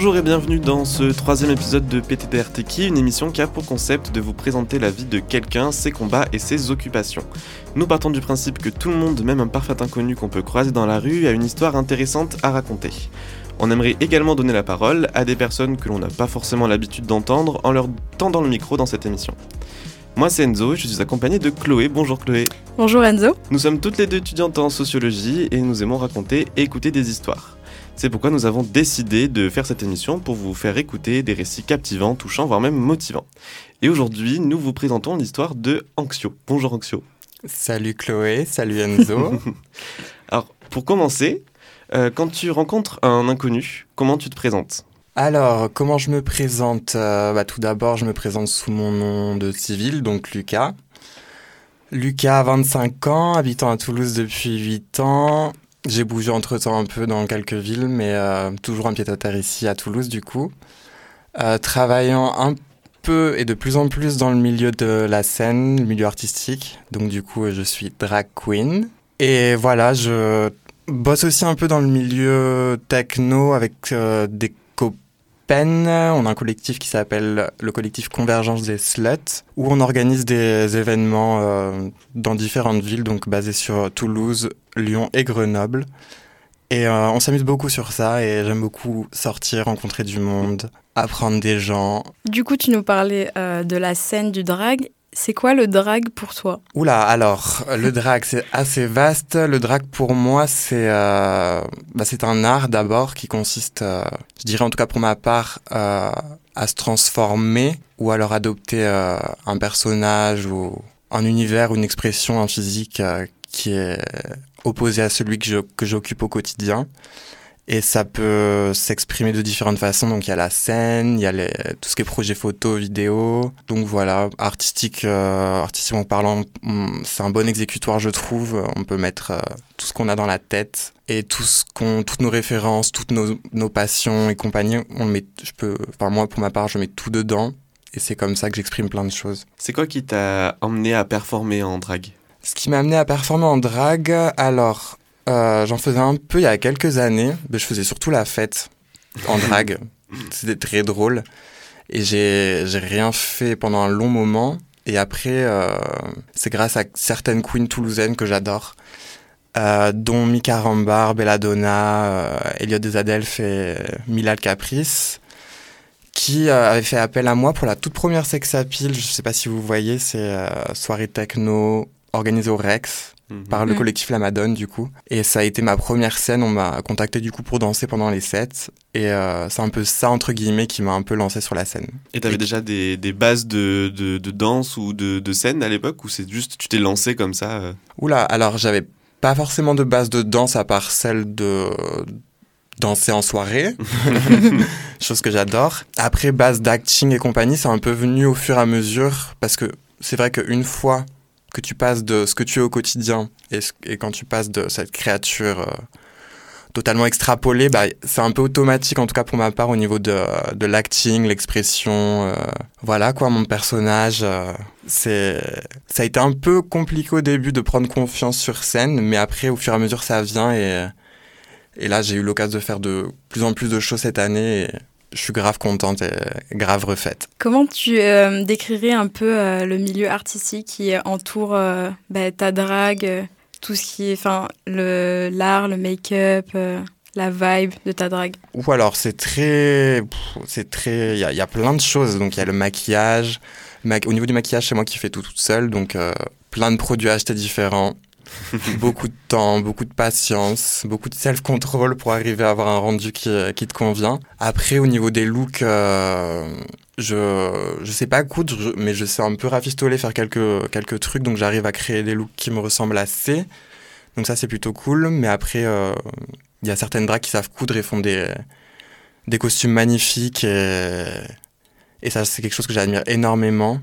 Bonjour et bienvenue dans ce troisième épisode de PTDR une émission qui a pour concept de vous présenter la vie de quelqu'un, ses combats et ses occupations. Nous partons du principe que tout le monde, même un parfait inconnu qu'on peut croiser dans la rue, a une histoire intéressante à raconter. On aimerait également donner la parole à des personnes que l'on n'a pas forcément l'habitude d'entendre en leur tendant le micro dans cette émission. Moi c'est Enzo, je suis accompagné de Chloé. Bonjour Chloé. Bonjour Enzo. Nous sommes toutes les deux étudiantes en sociologie et nous aimons raconter et écouter des histoires. C'est pourquoi nous avons décidé de faire cette émission pour vous faire écouter des récits captivants, touchants, voire même motivants. Et aujourd'hui, nous vous présentons l'histoire de Anxio. Bonjour Anxio. Salut Chloé, salut Enzo. Alors, pour commencer, euh, quand tu rencontres un inconnu, comment tu te présentes? Alors, comment je me présente? Euh, bah, Tout d'abord, je me présente sous mon nom de civil, donc Lucas. Lucas, 25 ans, habitant à Toulouse depuis 8 ans. J'ai bougé entre-temps un peu dans quelques villes, mais euh, toujours un pied-à-terre ici à Toulouse du coup. travaillant un peu et de plus en plus dans le milieu de la scène, le milieu artistique. Donc du coup, je suis drag queen. Et voilà, je bosse aussi un peu dans le milieu techno avec euh, des On a un collectif qui s'appelle le collectif Convergence des Sluts, où on organise des événements euh, dans différentes villes, donc basés sur Toulouse, Lyon et Grenoble. Et euh, on s'amuse beaucoup sur ça et j'aime beaucoup sortir, rencontrer du monde, apprendre des gens. Du coup, tu nous parlais de la scène du drag c'est quoi le drag pour toi? Oula, alors, le drag, c'est assez vaste. Le drag, pour moi, c'est euh, bah, un art d'abord qui consiste, euh, je dirais en tout cas pour ma part, euh, à se transformer ou alors adopter un personnage ou un univers, une expression, un physique qui est opposé à celui que j'occupe au quotidien. Et ça peut s'exprimer de différentes façons. Donc il y a la scène, il y a les, tout ce qui est projet photo, vidéo. Donc voilà, artistique, euh, artistiquement parlant, c'est un bon exécutoire, je trouve. On peut mettre euh, tout ce qu'on a dans la tête et tout ce qu'on, toutes nos références, toutes nos, nos passions et compagnie. On met, je peux, enfin moi pour ma part, je mets tout dedans. Et c'est comme ça que j'exprime plein de choses. C'est quoi qui t'a emmené à performer en drag Ce qui m'a amené à performer en drag, alors euh, j'en faisais un peu il y a quelques années, mais je faisais surtout la fête en drague. C'était très drôle. Et j'ai rien fait pendant un long moment. Et après, euh, c'est grâce à certaines queens toulousaines que j'adore, euh, dont Mika Rambar, Belladonna, Elliot Desadelph et Milal Caprice, qui avaient fait appel à moi pour la toute première sex appeal. Je sais pas si vous voyez, c'est soirée techno organisée au Rex Mhm. par le mm. collectif La Madone du coup. Et ça a été ma première scène, on m'a contacté du coup pour danser pendant les sets. Et euh, c'est un peu ça, entre guillemets, qui m'a un peu lancé sur la scène. Et t'avais déjà des, des, bases de, de, de, danse ou de, de scène à l'époque ou c'est juste tu t'es lancé comme ça euh Oula, alors j'avais pas forcément de base de danse à part celle de danser en soirée, chose que j'adore. Après, base d'acting et compagnie, c'est un peu venu au fur et à mesure parce que c'est vrai qu'une fois que tu passes de ce que tu es au quotidien et, quand tu passes de cette créature euh, totalement extrapolée, bah, c'est un peu automatique, en tout cas pour ma part, au niveau de, de l'acting, l'expression. Euh, voilà quoi, mon personnage. Euh, ça a été un peu compliqué au début de prendre confiance sur scène, mais après, au fur et à mesure, ça vient et, là, j'ai eu l'occasion de faire de plus en plus de choses cette année. Je suis grave contente et grave refaite. Comment tu euh, décrirais un peu euh, le milieu artistique qui entoure euh, bah, ta drague, tout ce qui est, enfin, le l'art, le make-up, la vibe de ta drague? Ou alors c'est très, c'est très, il y, y, a plein de choses. Donc il y a le maquillage. Au niveau du maquillage, c'est moi qui fais tout toute seule, donc plein de produits achetés différents. beaucoup de temps, beaucoup de patience, beaucoup de self-control pour arriver à avoir un rendu qui, qui te convient. Après, au niveau des looks, euh, je je sais pas coudre, mais je sais un peu rafistoler, faire quelques trucs, donc j'arrive à créer des looks qui me ressemblent assez. Donc ça, c'est plutôt cool. Mais après, euh, il y a certaines drags qui savent coudre et font des des costumes magnifiques et, et ça, c'est quelque chose que j'admire énormément.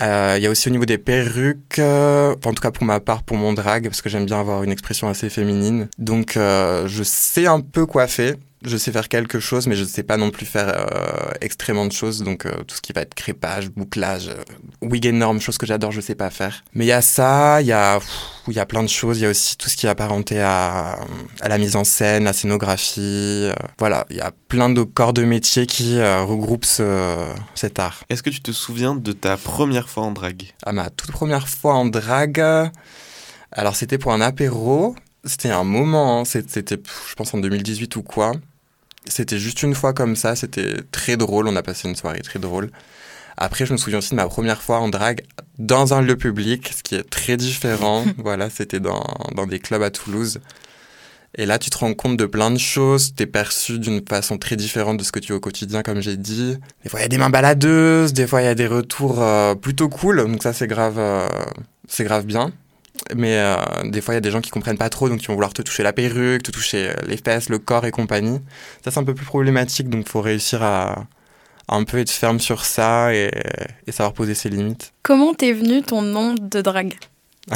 Euh, il y a aussi au niveau des perruques, euh, en tout cas pour ma part, pour mon drag, parce que j'aime bien avoir une expression assez féminine. Donc euh, je sais un peu coiffer. Je sais faire quelque chose, mais je ne sais pas non plus faire euh, extrêmement de choses. Donc, euh, tout ce qui va être crépage, bouclage, euh, wig énorme, chose que j'adore, je ne sais pas faire. Mais il y a ça, il y a, il y a plein de choses. Il y a aussi tout ce qui est apparenté à, à la mise en scène, la scénographie. euh, voilà, il y a plein de corps de métier qui regroupent ce- cet art. Est-ce que tu te souviens de ta première fois en drague? À ma toute première fois en drague, alors c'était pour un apéro. C'était un moment, hein, c'était, pff, je pense, en 2018 ou quoi. C'était juste une fois comme ça, c'était très drôle, on a passé une soirée très drôle. Après, je me souviens aussi de ma première fois en drague dans un lieu public, ce qui est très différent. voilà, c'était dans, dans des clubs à Toulouse. Et là, tu te rends compte de plein de choses, t'es perçu d'une façon très différente de ce que tu es au quotidien, comme j'ai dit. Des fois, il y a des mains baladeuses, des fois, il y a des retours euh, plutôt cool, donc ça, c'est grave, euh, c'est grave bien. Mais euh, des fois, il y a des gens qui comprennent pas trop, donc ils vont vouloir te toucher la perruque, te toucher euh, les fesses, le corps et compagnie. Ça, c'est un peu plus problématique, donc faut réussir à, à un peu être ferme sur ça et, et savoir poser ses limites. Comment t'es venu ton nom de drague?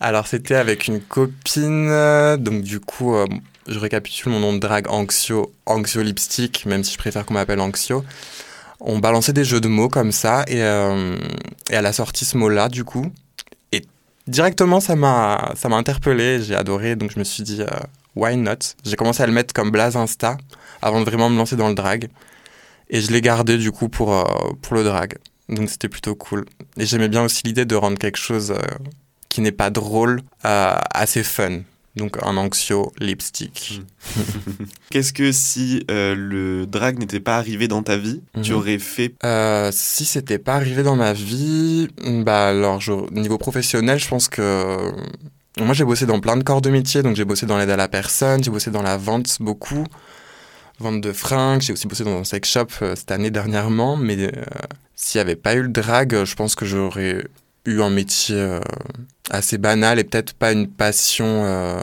Alors, c'était avec une copine, euh, donc du coup, euh, je récapitule mon nom de drague Anxio, Anxio Lipstick, même si je préfère qu'on m'appelle Anxio. On balançait des jeux de mots comme ça, et, euh, et elle a sorti ce mot-là, du coup. Directement, ça m'a ça m'a interpellé, j'ai adoré, donc je me suis dit, euh, why not? J'ai commencé à le mettre comme blaze Insta, avant de vraiment me lancer dans le drag. Et je l'ai gardé, du coup, pour, euh, pour le drag. Donc c'était plutôt cool. Et j'aimais bien aussi l'idée de rendre quelque chose... euh, qui n'est pas drôle, euh, assez fun. Donc un anxio lipstick. Qu'est-ce que si euh, le drag n'était pas arrivé dans ta vie, tu Mhm. aurais fait? Euh, si c'était pas arrivé dans ma vie, bah alors je- niveau professionnel, je pense que moi j'ai bossé dans plein de corps de métier, donc j'ai bossé dans l'aide à la personne, j'ai bossé dans la vente beaucoup, vente de fringues, j'ai aussi bossé dans un sex shop euh, cette année dernièrement, mais euh, s'il n'y avait pas eu le drag, euh, je pense que j'aurais eu un métier euh, assez banal et peut-être pas une passion euh,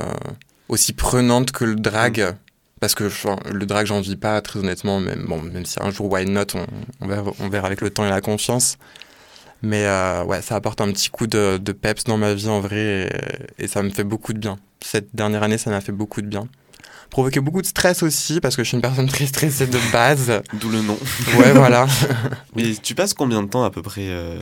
aussi prenante que le drag. Parce que enfin, le drag, j'en vis pas, très honnêtement, même, bon, même si un jour, why not, on, on, verra, on verra avec le temps et la confiance. Mais euh, ouais, ça apporte un petit coup de, de peps dans ma vie en vrai et, et ça me fait beaucoup de bien. Cette dernière année, ça m'a fait beaucoup de bien. Provoqué beaucoup de stress aussi parce que je suis une personne très stressée de base. D'où le nom. Ouais, voilà. Et tu passes combien de temps à peu près euh,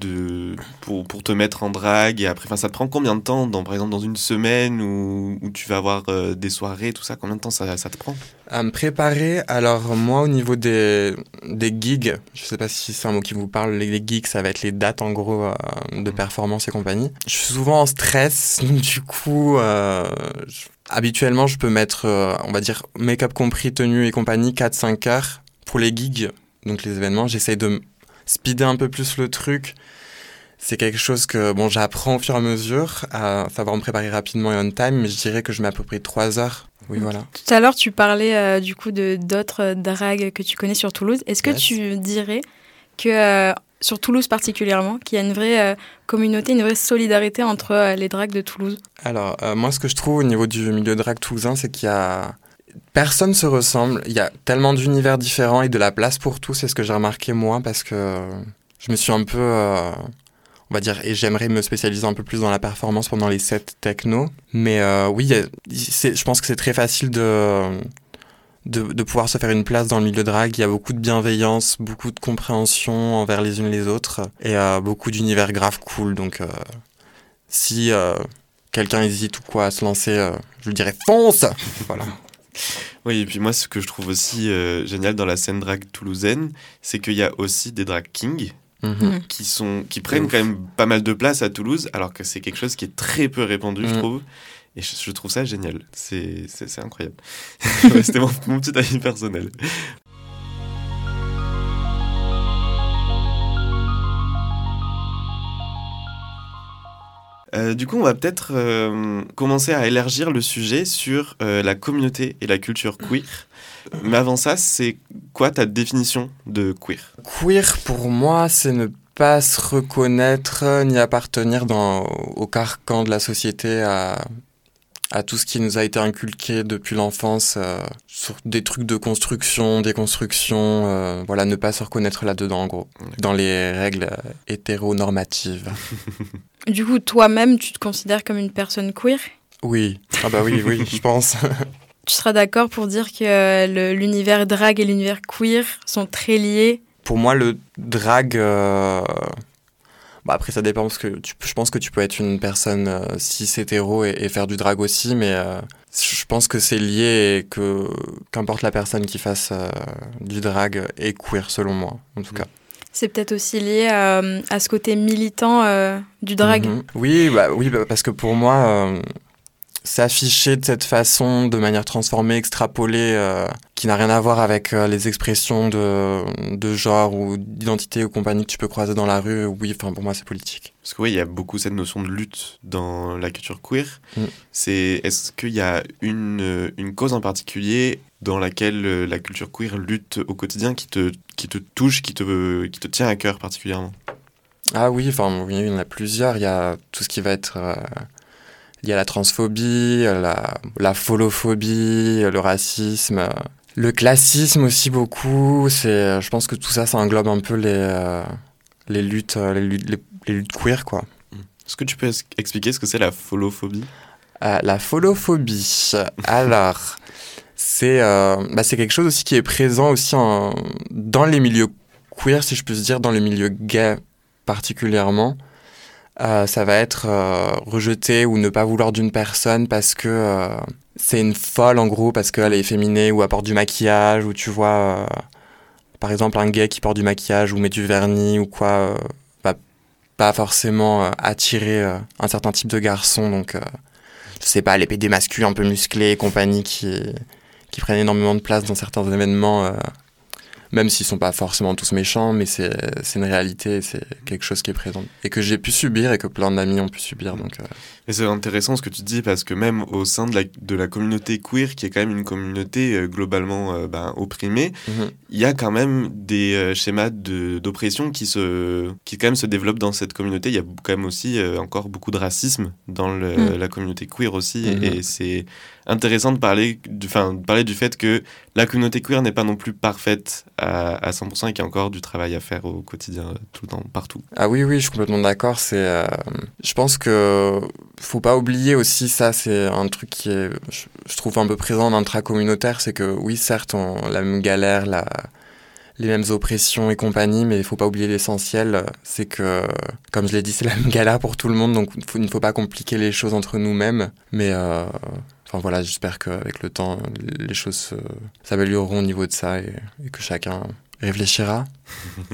de, pour, pour te mettre en drague et après, ça te prend combien de temps, dans, par exemple, dans une semaine où, où tu vas avoir euh, des soirées, tout ça, combien de temps ça, ça te prend? À me préparer, alors moi au niveau des, des gigs, je sais pas si c'est un mot qui vous parle, les, les gigs ça va être les dates en gros euh, de performance et compagnie. Je suis souvent en stress, du coup, euh, je- habituellement je peux mettre, on va dire, make-up compris, tenue et compagnie, 4-5 heures pour les gigs, donc les événements. J'essaye de speeder un peu plus le truc. C'est quelque chose que bon, j'apprends au fur et à mesure à savoir me préparer rapidement et on time, mais je dirais que je mets à peu près 3 heures. Oui, voilà. Tout à l'heure, tu parlais euh, du coup de d'autres dragues que tu connais sur Toulouse. Est-ce que Yes. tu dirais que euh, sur Toulouse particulièrement, qu'il y a une vraie euh, communauté, une vraie solidarité entre les dragues de Toulouse? Alors, moi, ce que je trouve au niveau du milieu drag toulousain, c'est qu'il y a. Personne se ressemble. Il y a tellement d'univers différents et de la place pour tous. C'est ce que j'ai remarqué, moi, parce que je me suis un peu. euh, on va dire, et j'aimerais me spécialiser un peu plus dans la performance pendant les sets techno. Mais euh, oui, je pense que c'est très facile de, de, de pouvoir se faire une place dans le milieu drag. Il y a beaucoup de bienveillance, beaucoup de compréhension envers les unes les autres, et euh, beaucoup d'univers grave cool. Donc, si quelqu'un hésite ou quoi à se lancer, je lui dirais fonce Voilà. Oui, et puis moi, ce que je trouve aussi euh, génial dans la scène drague toulousaine, c'est qu'il y a aussi des drag kings Mhm. qui, sont, qui prennent quand même pas mal de place à Toulouse, alors que c'est quelque chose qui est très peu répandu, je Mm. trouve. Et je, je trouve ça génial. C'est incroyable. C'était mon, mon petit avis personnel. Euh, du coup, on va peut-être euh, commencer à élargir le sujet sur euh, la communauté et la culture queer. Mais avant ça, c'est quoi ta définition de queer? Queer, pour moi, c'est ne pas se reconnaître ni appartenir au carcan de la société à, à tout ce qui nous a été inculqué depuis l'enfance, euh, sur des trucs de construction, des constructions, euh, voilà, ne pas se reconnaître là-dedans, en gros, dans les règles euh, hétéronormatives. Du coup, toi-même, tu te considères comme une personne queer? Oui, ah bah oui, oui, je pense. tu seras d'accord pour dire que l'univers drag et l'univers queer sont très liés? Pour moi, le drag. Euh, bah après, ça dépend parce que je pense que tu peux être une personne euh, cis hétéro et, faire du drag aussi, mais euh, je pense que c'est lié et que qu'importe la personne qui fasse du drag est queer selon moi, en tout cas. C'est peut-être aussi lié à, ce côté militant du drag. Mhm. Oui, bah, oui bah, parce que pour moi, s'afficher de cette façon, de manière transformée, extrapolée, euh, qui n'a rien à voir avec euh, les expressions de, de genre ou d'identité ou compagnie que tu peux croiser dans la rue, oui, enfin pour moi c'est politique. Parce que oui, il y a beaucoup cette notion de lutte dans la culture queer. Mm. C'est est-ce qu'il y a une, une cause en particulier dans laquelle euh, la culture queer lutte au quotidien qui te, qui te touche, qui te, qui te tient à cœur particulièrement? Ah oui, enfin, il y en a plusieurs. Il y a tout ce qui va être il y a la transphobie, la, la folophobie, le racisme, le classisme aussi beaucoup. C'est, je pense que tout ça, ça englobe un peu les, euh, les, luttes, les, luttes, les, luttes queer, quoi. Est-ce que tu peux expliquer ce que c'est la folophobie? Euh, La folophobie, alors, c'est, euh, bah, c'est quelque chose aussi qui est présent aussi en, dans les milieux queer, si je peux dire, dans les milieux gays particulièrement. Euh, ça va être euh, rejeter ou ne pas vouloir d'une personne parce que euh, c'est une folle en gros, parce qu'elle est féminine ou apporte du maquillage, ou tu vois, par exemple un gay qui porte du maquillage ou met du vernis ou quoi, va pas forcément attirer un certain type de garçon. Donc, je sais pas, les PD masculins un peu musclés et compagnie qui, qui prennent énormément de place dans certains événements même s'ils sont pas forcément tous méchants, mais c'est une réalité, c'est quelque chose qui est présent et que j'ai pu subir et que plein d'amis ont pu subir. Donc, euh. Et c'est intéressant ce que tu dis parce que même au sein de la, de la communauté queer, qui est quand même une communauté euh, globalement euh, ben, opprimée, mhm. il y a quand même des schémas d'oppression qui, se, qui quand même se développent dans cette communauté. Il y a quand même aussi encore beaucoup de racisme dans mhm. la communauté queer aussi et, et c'est intéressant de parler, du, de parler du fait que la communauté queer n'est pas non plus parfaite à, à 100% et qu'il y a encore du travail à faire au quotidien, tout le temps, partout. Ah oui, oui, je suis complètement d'accord. Euh, je pense que faut pas oublier aussi ça, c'est un truc qui est, je, trouve un peu présent dans le communautaire, c'est que oui, certes, on la même galère, la, les mêmes oppressions et compagnie, mais il faut pas oublier l'essentiel, c'est que, comme je l'ai dit, c'est la même galère pour tout le monde, donc il ne faut pas compliquer les choses entre nous-mêmes, mais euh, voilà, j'espère qu'avec le temps, les choses s'amélioreront au niveau de ça et, que chacun réfléchira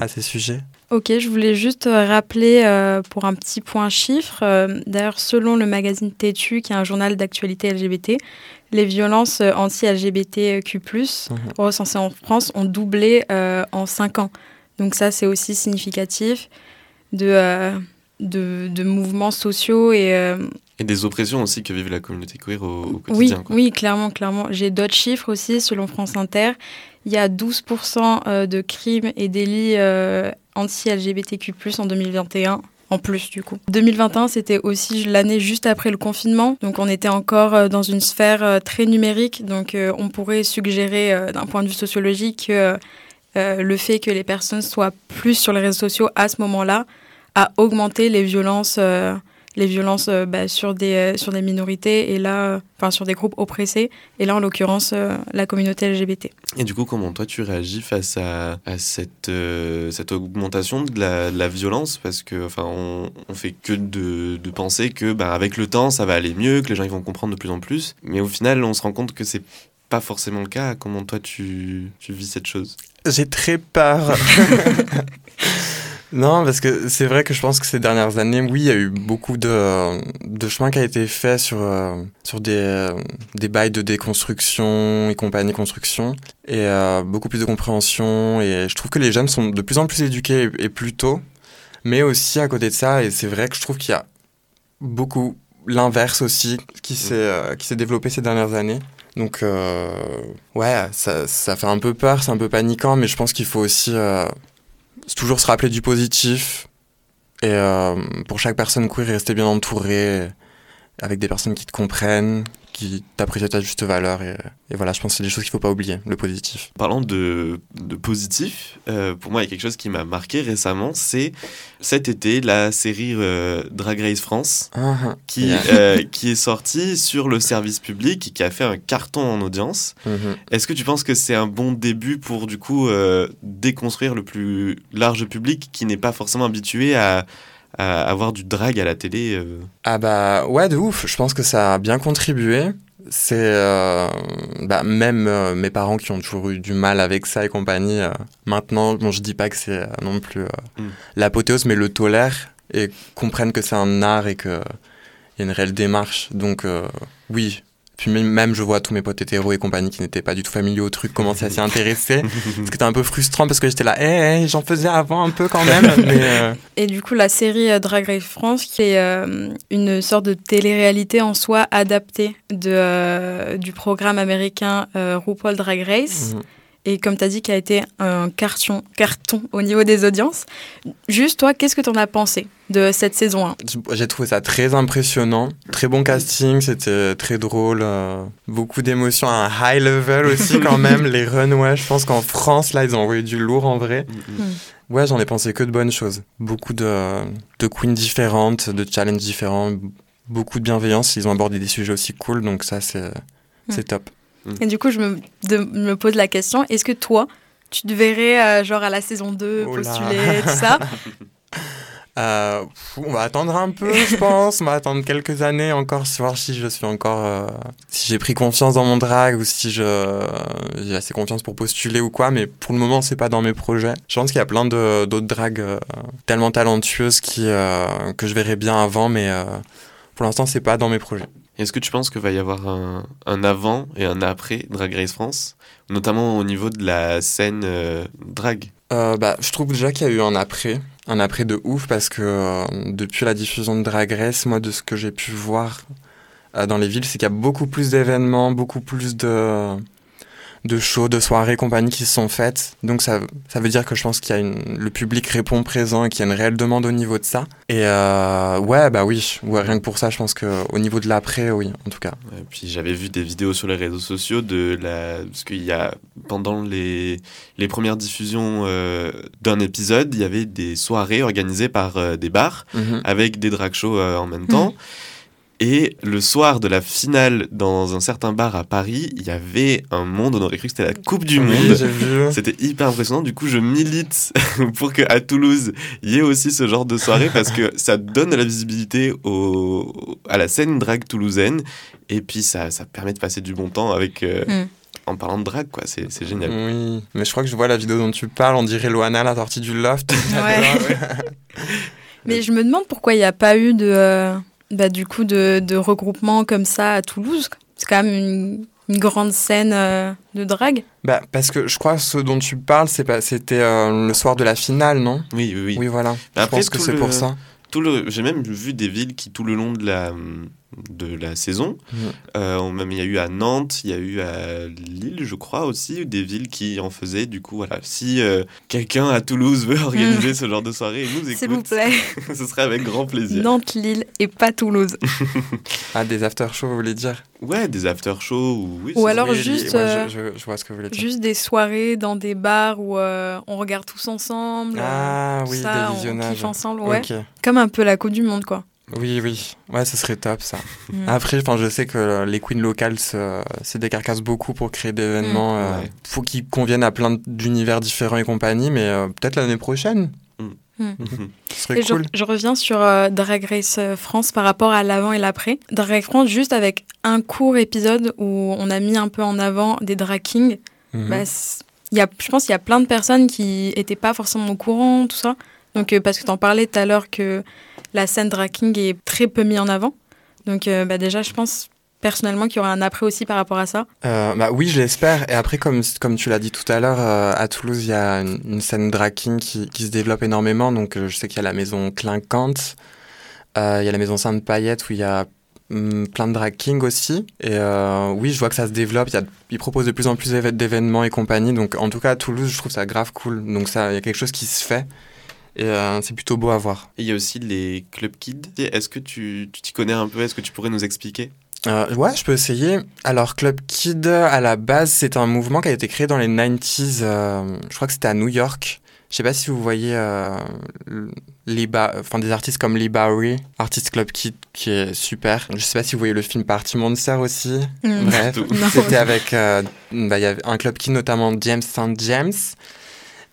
à ces sujets. Ok, je voulais juste rappeler euh, pour un petit point chiffre. Euh, d'ailleurs, selon le magazine Tétu, qui est un journal d'actualité LGBT, les violences anti-LGBTQ+, mhm. recensées en France, ont doublé euh, en 5 ans. Donc ça, c'est aussi significatif de, de, de, mouvements sociaux et et des oppressions aussi que vive la communauté queer au, quotidien. Oui, oui, clairement, clairement. J'ai d'autres chiffres aussi, selon France Inter. Il y a 12% euh, de crimes et délits euh, anti-LGBTQ+, en 2021 en plus du coup. 2021, c'était aussi l'année juste après le confinement, donc on était encore euh, dans une sphère très numérique, donc on pourrait suggérer d'un point de vue sociologique que le fait que les personnes soient plus sur les réseaux sociaux à ce moment-là a augmenté les violences les violences euh, bah, sur, des, euh, sur des minorités et là, euh, enfin sur des groupes oppressés, et là en l'occurrence la communauté LGBT. Et du coup, comment toi tu réagis face à, à cette, cette augmentation de la, la, violence? Parce que enfin, on, on fait que de, de penser que bah, avec le temps ça va aller mieux, que les gens ils vont comprendre de plus en plus, mais au final on se rend compte que c'est pas forcément le cas. Comment toi tu, tu vis cette chose? J'ai très peur. Non, parce que c'est vrai que je pense que ces dernières années, oui, il y a eu beaucoup de, de chemin qui a été fait sur, euh, sur des, des bails de déconstruction et compagnie construction, et euh, beaucoup plus de compréhension, et je trouve que les jeunes sont de plus en plus éduqués et, plus tôt, mais aussi à côté de ça, et c'est vrai que je trouve qu'il y a beaucoup l'inverse aussi qui s'est euh, qui s'est développé ces dernières années. Donc ouais, ça, ça fait un peu peur, c'est un peu paniquant, mais je pense qu'il faut aussi c'est toujours se rappeler du positif et euh, pour chaque personne queer rester bien entouré avec des personnes qui te comprennent, qui t'apprécient ta juste valeur. Et, et, voilà, je pense que c'est des choses qu'il faut pas oublier, le positif. Parlant de, de positif, euh, pour moi, il y a quelque chose qui m'a marqué récemment, c'est cet été la série euh, Drag Race France, uh -huh. qui, yeah. euh, qui est sortie sur le service public et qui a fait un carton en audience. Uh -huh. Est-ce que tu penses que c'est un bon début pour, du coup, déconstruire le plus large public qui n'est pas forcément habitué à à avoir du drag à la télé euh... Ah bah ouais de ouf, je pense que ça a bien contribué. C'est euh, bah, même euh, mes parents qui ont toujours eu du mal avec ça et compagnie. Maintenant, bon, je dis pas que c'est non plus mm. l'apothéose, mais le tolèrent et comprennent que c'est un art et qu'il y a une réelle démarche. Donc oui, puis même, je vois tous mes potes hétéros et compagnie qui n'étaient pas du tout familiers au truc commencer à s'y intéresser. ce qui était un peu frustrant parce que j'étais là, eh, hey, j'en faisais avant un peu quand même. mais euh... Et du coup, la série Drag Race France, qui est euh, une sorte de télé-réalité en soi adaptée de, euh, du programme américain euh, RuPaul Drag Race. Mm -hmm et comme tu as dit, qui a été un carton, carton au niveau des audiences. Juste, toi, qu'est-ce que tu en as pensé de cette saison 1 J'ai trouvé ça très impressionnant, très bon casting, c'était très drôle, euh, beaucoup d'émotions à un high level aussi quand même. Les runways, je pense qu'en France, là, ils ont envoyé du lourd en vrai. Mm. Ouais, j'en ai pensé que de bonnes choses. Beaucoup de, de queens différentes, de challenges différents, beaucoup de bienveillance. Ils ont abordé des sujets aussi cool, donc ça, c'est mm. top. Et du coup, je me, de, me pose la question, est-ce que toi, tu te verrais euh, genre à la saison 2 oh postuler, tout ça euh, on va attendre un peu, je pense. On va attendre quelques années encore, voir si je suis encore. Euh, si j'ai pris confiance dans mon drag ou si je, j'ai assez confiance pour postuler ou quoi. Mais pour le moment, c'est pas dans mes projets. Je pense qu'il y a plein d'autres drags euh, tellement talentueuses qui, que je verrais bien avant, mais pour l'instant, c'est pas dans mes projets. Est-ce que tu penses qu'il va y avoir un, avant et un après Drag Race France, notamment au niveau de la scène euh, drag? Euh, bah, Je trouve déjà qu'il y a eu un après, un après de ouf, parce que euh, depuis la diffusion de Drag Race, moi, de ce que j'ai pu voir euh, dans les villes, c'est qu'il y a beaucoup plus d'événements, beaucoup plus de de shows, de soirées, compagnie qui se sont faites. Donc ça, ça veut dire que je pense qu'il y a une, le public répond présent et qu'il y a une réelle demande au niveau de ça. Et euh, ouais, bah oui, ouais, rien que pour ça, je pense qu'au niveau de l'après, oui, en tout cas. Et puis j'avais vu des vidéos sur les réseaux sociaux de la, parce qu'il y a pendant les les premières diffusions euh, d'un épisode, il y avait des soirées organisées par euh, des bars mm -hmm. avec des drag shows euh, en même temps. Et le soir de la finale, dans un certain bar à Paris, il y avait un monde, on aurait cru que c'était la Coupe du Monde. Oui, c'était hyper impressionnant. Du coup, je milite pour qu'à Toulouse, il y ait aussi ce genre de soirée parce que ça donne de la visibilité au, à la scène drag toulousaine. Et puis, ça, ça permet de passer du bon temps avec. Euh, mm en parlant de drague, quoi. C'est, c'est génial. Oui, mais je crois que je vois la vidéo dont tu parles, on dirait Loana, la sortie du loft. Ouais. mais je me demande pourquoi il n'y a pas eu de, euh, bah, du coup, de, de, regroupement comme ça à Toulouse. C'est quand même une, une grande scène euh, de drague. Bah, parce que je crois que ce dont tu parles, c'est pas, c'était euh, le soir de la finale, non? Oui, oui, oui. Oui, voilà. Bah, je après, pense que c'est le... pour ça. Tout le... J'ai même vu des villes qui, tout le long de la, de la saison, mmh. euh, même il y a eu à Nantes, il y a eu à Lille, je crois aussi, des villes qui en faisaient. Du coup, voilà, si euh, quelqu'un à Toulouse veut organiser mmh. ce genre de soirée et nous écoute, s'il vous plaît, ce serait avec grand plaisir. Nantes, Lille et pas Toulouse. ah, des after-shows, vous voulez dire? Ouais, des after-shows ou oui. Ou alors juste, ouais, je, je, je, vois ce que vous voulez dire. juste des soirées dans des bars où euh, on regarde tous ensemble. Ah oui, ça, des visionnages. On kiffe ensemble, ouais. Okay. Comme un peu la Coupe du Monde, quoi. Oui, oui. Ouais, ce serait top, ça. Mm. Après, je sais que les queens locales se, se décarcassent beaucoup pour créer des événements. Mm. Euh, ouais. faut qu'ils conviennent à plein d'univers différents et compagnie, mais euh, peut-être l'année prochaine. Mm. ce serait et cool. Je, je, reviens sur euh, Drag Race France par rapport à l'avant et l'après. Drag Race France, juste avec un court épisode où on a mis un peu en avant des drag kings. bah, y a, je pense qu'il y a plein de personnes qui n'étaient pas forcément au courant, tout ça. Donc, euh, parce que tu en parlais tout à l'heure que la scène drag king est très peu mise en avant. Donc, euh, bah, déjà, je pense personnellement qu'il y aura un après aussi par rapport à ça euh, bah Oui, je l'espère. Et après, comme, comme tu l'as dit tout à l'heure, euh, à Toulouse, il y a une, scène drag king qui, qui, se développe énormément. Donc, je sais qu'il y a la maison Clinquante, il y a la maison Sainte-Paillette où il y a hum, plein de drag king aussi. Et oui, je vois que ça se développe. Il y a, ils proposent de plus en plus d'événements et compagnie. Donc, en tout cas, à Toulouse, je trouve ça grave cool. Donc, ça, il y a quelque chose qui se fait. Et euh, c'est plutôt beau à voir. Et il y a aussi les club kids. Est-ce que tu tu t'y connais un peu? Est-ce que tu pourrais nous expliquer? Euh, ouais, je peux essayer. Alors, Club Kid, à la base, c'est un mouvement qui a été créé dans les 90s. euh, je crois que c'était à New York. Je sais pas si vous voyez euh, Lee Ba- enfin, des artistes comme Lee Bowery, artiste Club Kid, qui est super. Je sais pas si vous voyez le film Party Monster aussi. Mm. Bref, c'était avec. euh, bah, Il y avait un Club Kid, notamment James St. James.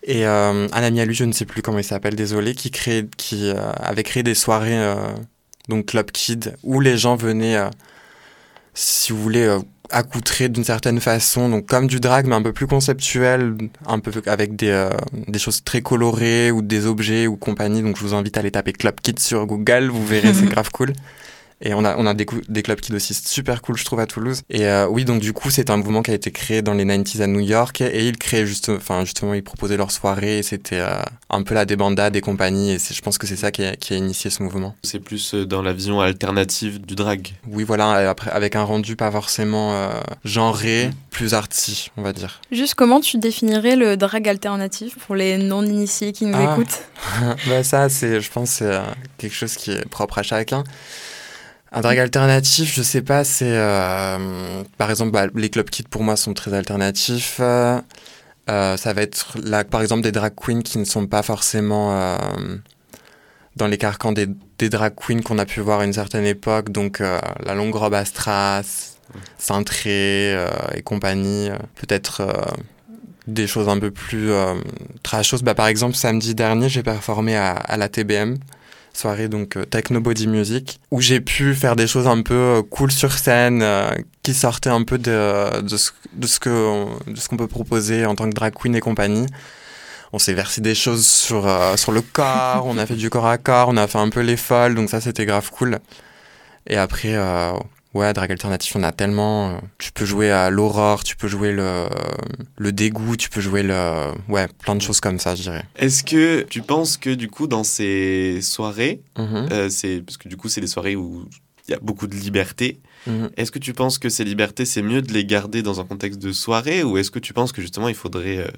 Et euh, un ami à lui, je ne sais plus comment il s'appelle, désolé, qui, crée, qui euh, avait créé des soirées, euh, donc Club Kid, où les gens venaient, si vous voulez, accoutrés d'une certaine façon, donc comme du drag, mais un peu plus conceptuel, un peu avec des, euh, des choses très colorées ou des objets ou compagnie. Donc je vous invite à aller taper Club Kid sur Google, vous verrez, c'est grave cool. Et on a, on a des, des clubs kids aussi super cool, je trouve, à Toulouse. Et euh, oui, donc du coup, c'est un mouvement qui a été créé dans les 90s à New York. Et ils créaient juste, enfin, justement, ils proposaient leurs soirées. et C'était euh, un peu la débandade des compagnies. Et je pense que c'est ça qui a, qui a initié ce mouvement. C'est plus euh, dans la vision alternative du drag. Oui, voilà, et après, avec un rendu pas forcément euh, genré, plus arty, on va dire. Juste comment tu définirais le drag alternatif pour les non-initiés qui nous Ah. écoutent? Bah ça, c'est, je pense, c'est euh, quelque chose qui est propre à chacun. Un drag alternatif, je sais pas, c'est euh, par exemple bah, les club kits pour moi sont très alternatifs. Euh, ça va être là, par exemple des drag queens qui ne sont pas forcément euh, dans les carcans des, des drag queens qu'on a pu voir à une certaine époque, donc euh, la longue robe à strass, cintrée euh, et compagnie. euh, Peut-être euh, des choses un peu plus euh, trashos. Bah, par exemple, samedi dernier, j'ai performé à, à la TBM, soirée donc euh, Techno Body Music, où j'ai pu faire des choses un peu euh, cool sur scène, euh, qui sortaient un peu de, de ce, que de ce qu'on peut proposer en tant que drag queen et compagnie. On s'est versé des choses sur, sur le corps, on a fait du corps à corps, on a fait un peu les folles, donc ça c'était grave cool. Et après, ouais, drag alternatif, on a tellement. euh, Tu peux jouer à l'aurore, tu peux jouer le, le dégoût, tu peux jouer le. Ouais, plein de choses comme ça, je dirais. Est-ce que tu penses que du coup dans ces soirées, Mhm, euh, c'est parce que du coup c'est des soirées où il y a beaucoup de liberté. mhm. Est-ce que tu penses que ces libertés c'est mieux de les garder dans un contexte de soirée ou est-ce que tu penses que justement il faudrait euh,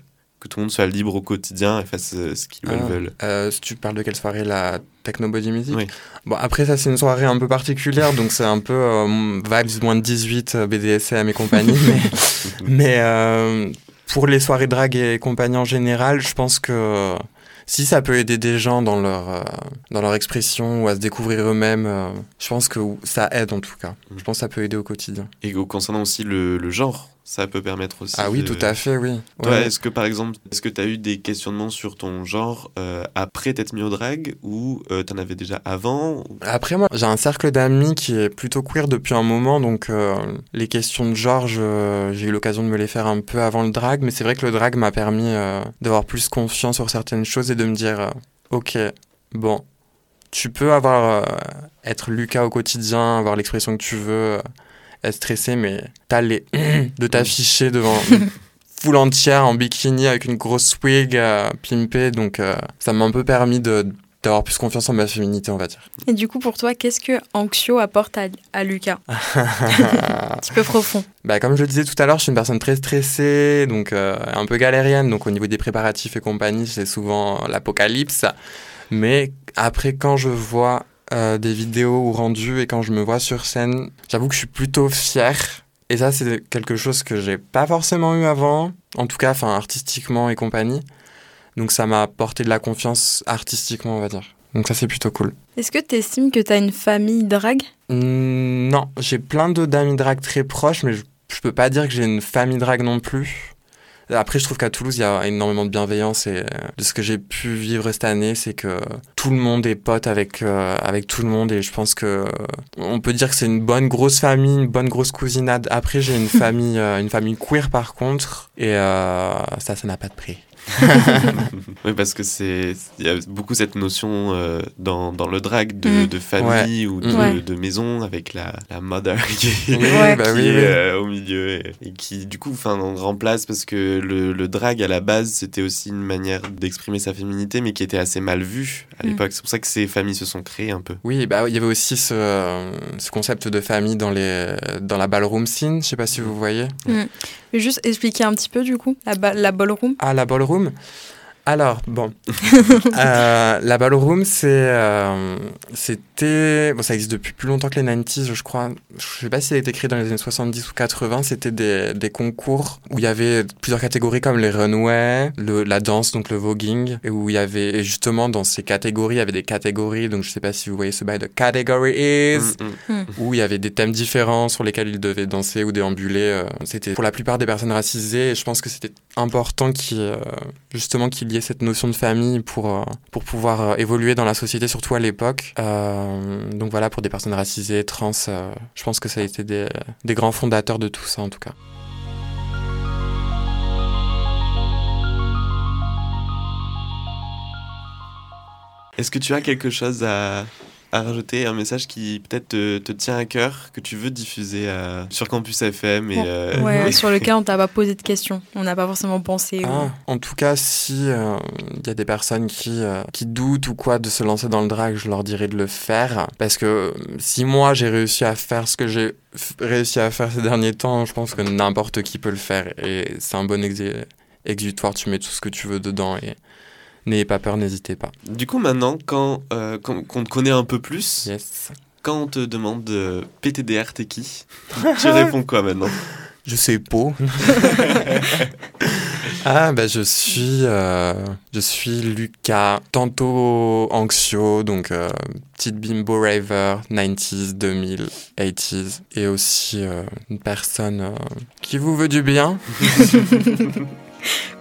que tout le monde soit libre au quotidien et fasse euh, ce qu'ils Ah. veulent Euh, si tu parles de quelle soirée La Techno Body Music Oui. Bon, après, ça, c'est une soirée un peu particulière, donc c'est un peu euh, vibes moins de 18, euh, BDSM et compagnie. mais mais pour les soirées drag et compagnie en général, je pense que si ça peut aider des gens dans leur, euh, dans leur expression ou à se découvrir eux-mêmes, euh, je pense que ça aide en tout cas. Je pense que ça peut aider au quotidien. Et concernant aussi le, le genre, ça peut permettre aussi. Ah oui, de- tout à fait, oui. Toi, est-ce que par exemple, est-ce que tu as eu des questionnements sur ton genre euh, après t'être mis au drag ou euh, t'en avais déjà avant ou- Après, moi, j'ai un cercle d'amis qui est plutôt queer depuis un moment, donc euh, les questions de genre, j'ai eu l'occasion de me les faire un peu avant le drag, mais c'est vrai que le drag m'a permis d'avoir plus confiance sur certaines choses et de me dire, ok, bon, tu peux avoir être Lucas au quotidien, avoir l'expression que tu veux, être stressé, mais t'as les de t'afficher devant une foule entière en bikini avec une grosse wig euh, pimpée, donc euh, ça m'a un peu permis de d'avoir plus confiance en ma féminité, on va dire. Et du coup, pour toi, qu'est-ce que Anxio apporte à, à Lucas? Un petit peu profond. Bah, comme je le disais tout à l'heure, je suis une personne très stressée, donc euh, un peu galérienne. Donc au niveau des préparatifs et compagnie, c'est souvent l'apocalypse. Mais après, quand je vois euh, des vidéos ou rendus et quand je me vois sur scène, j'avoue que je suis plutôt fier. Et ça, c'est quelque chose que j'ai pas forcément eu avant, en tout cas, enfin artistiquement et compagnie. Donc ça m'a apporté de la confiance artistiquement, on va dire. Donc ça, c'est plutôt cool. Est-ce que tu estimes que tu as une famille drag Hmm, non, j'ai plein de d'amis drag très proches, mais je, je peux pas dire que j'ai une famille drag non plus. Après, je trouve qu'à Toulouse, il y a énormément de bienveillance et euh, de ce que j'ai pu vivre cette année, c'est que tout le monde est pote avec, euh, avec tout le monde et je pense que euh, on peut dire que c'est une bonne grosse famille, une bonne grosse cousinade. Après, j'ai une famille, euh, une famille queer par contre et euh, ça, ça n'a pas de prix. Oui, parce que c'est il y a beaucoup cette notion euh, dans, dans le drag de, Mm. de famille ou de, Ouais. de maison avec la, la mother qui, Ouais. bah qui oui, est oui. euh, au milieu et, et qui du coup enfin on remplace parce que le, le drag à la base c'était aussi une manière d'exprimer sa féminité mais qui était assez mal vue à Mm. l'époque c'est pour ça que ces familles se sont créées un peu Oui, bah, il y avait aussi ce, ce concept de famille dans, les, dans la ballroom scene, je sais pas si vous voyez. Juste expliquer un petit peu du coup, la, ba- la ballroom. Ah, la ballroom Fantôme. Alors, bon. euh, la ballroom, c'est, euh, c'était. Bon, ça existe depuis plus longtemps que les 90s, je crois. Je sais pas si ça a été créé dans les années 70 ou 80. C'était des, des concours où il y avait plusieurs catégories comme les runways, le, la danse, donc le voguing, et où il y avait. Et justement, dans ces catégories, il y avait des catégories. Donc, je sais pas si vous voyez ce bail de category is, Mm, mm. où il y avait des thèmes différents sur lesquels ils devaient danser ou déambuler. euh, C'était pour la plupart des personnes racisées et je pense que c'était important qu'il y ait, euh, justement cette notion de famille pour, euh, pour pouvoir euh, évoluer dans la société, surtout à l'époque. Euh, donc voilà, pour des personnes racisées, trans, je pense que ça a été des, des grands fondateurs de tout ça en tout cas. Est-ce que tu as quelque chose à, à rajouter, un message qui peut-être te, te tient à cœur, que tu veux diffuser euh, sur Campus FM et, Bon, euh, Ouais, et- sur lequel on t'a pas posé de questions. On n'a pas forcément pensé. ou- Ah, en tout cas, si euh, il y a des personnes qui, euh, qui doutent ou quoi de se lancer dans le drag, je leur dirais de le faire. Parce que euh, si moi j'ai réussi à faire ce que j'ai réussi à faire ces derniers temps, je pense que n'importe qui peut le faire. Et c'est un bon exé- exutoire, tu mets tout ce que tu veux dedans et n'ayez pas peur, n'hésitez pas. Du coup, maintenant, quand, euh, quand- qu'on te connaît un peu plus, Yes. quand on te demande euh, PTDR, t'es qui? Tu réponds quoi maintenant? Je sais pas. ah bah je suis euh, je suis Lucas, tantôt anxio, donc euh, petite bimbo raver 90s, 2000, 80s et aussi euh, une personne euh, qui vous veut du bien.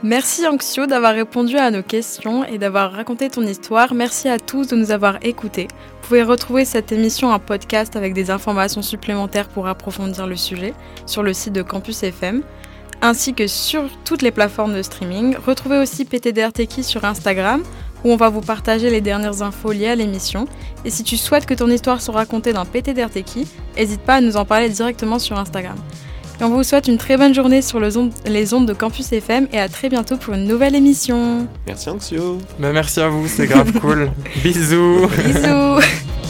Merci Anxio d'avoir répondu à nos questions et d'avoir raconté ton histoire. Merci à tous de nous avoir écoutés. Vous pouvez retrouver cette émission en podcast avec des informations supplémentaires pour approfondir le sujet sur le site de Campus FM ainsi que sur toutes les plateformes de streaming. Retrouvez aussi PTDR Techie sur Instagram où on va vous partager les dernières infos liées à l'émission. Et si tu souhaites que ton histoire soit racontée dans PTDR Techie, n'hésite pas à nous en parler directement sur Instagram. Et on vous souhaite une très bonne journée sur les ondes, les ondes de Campus FM et à très bientôt pour une nouvelle émission. Merci Anxio Bah merci à vous, c'est grave cool. Bisous. Bisous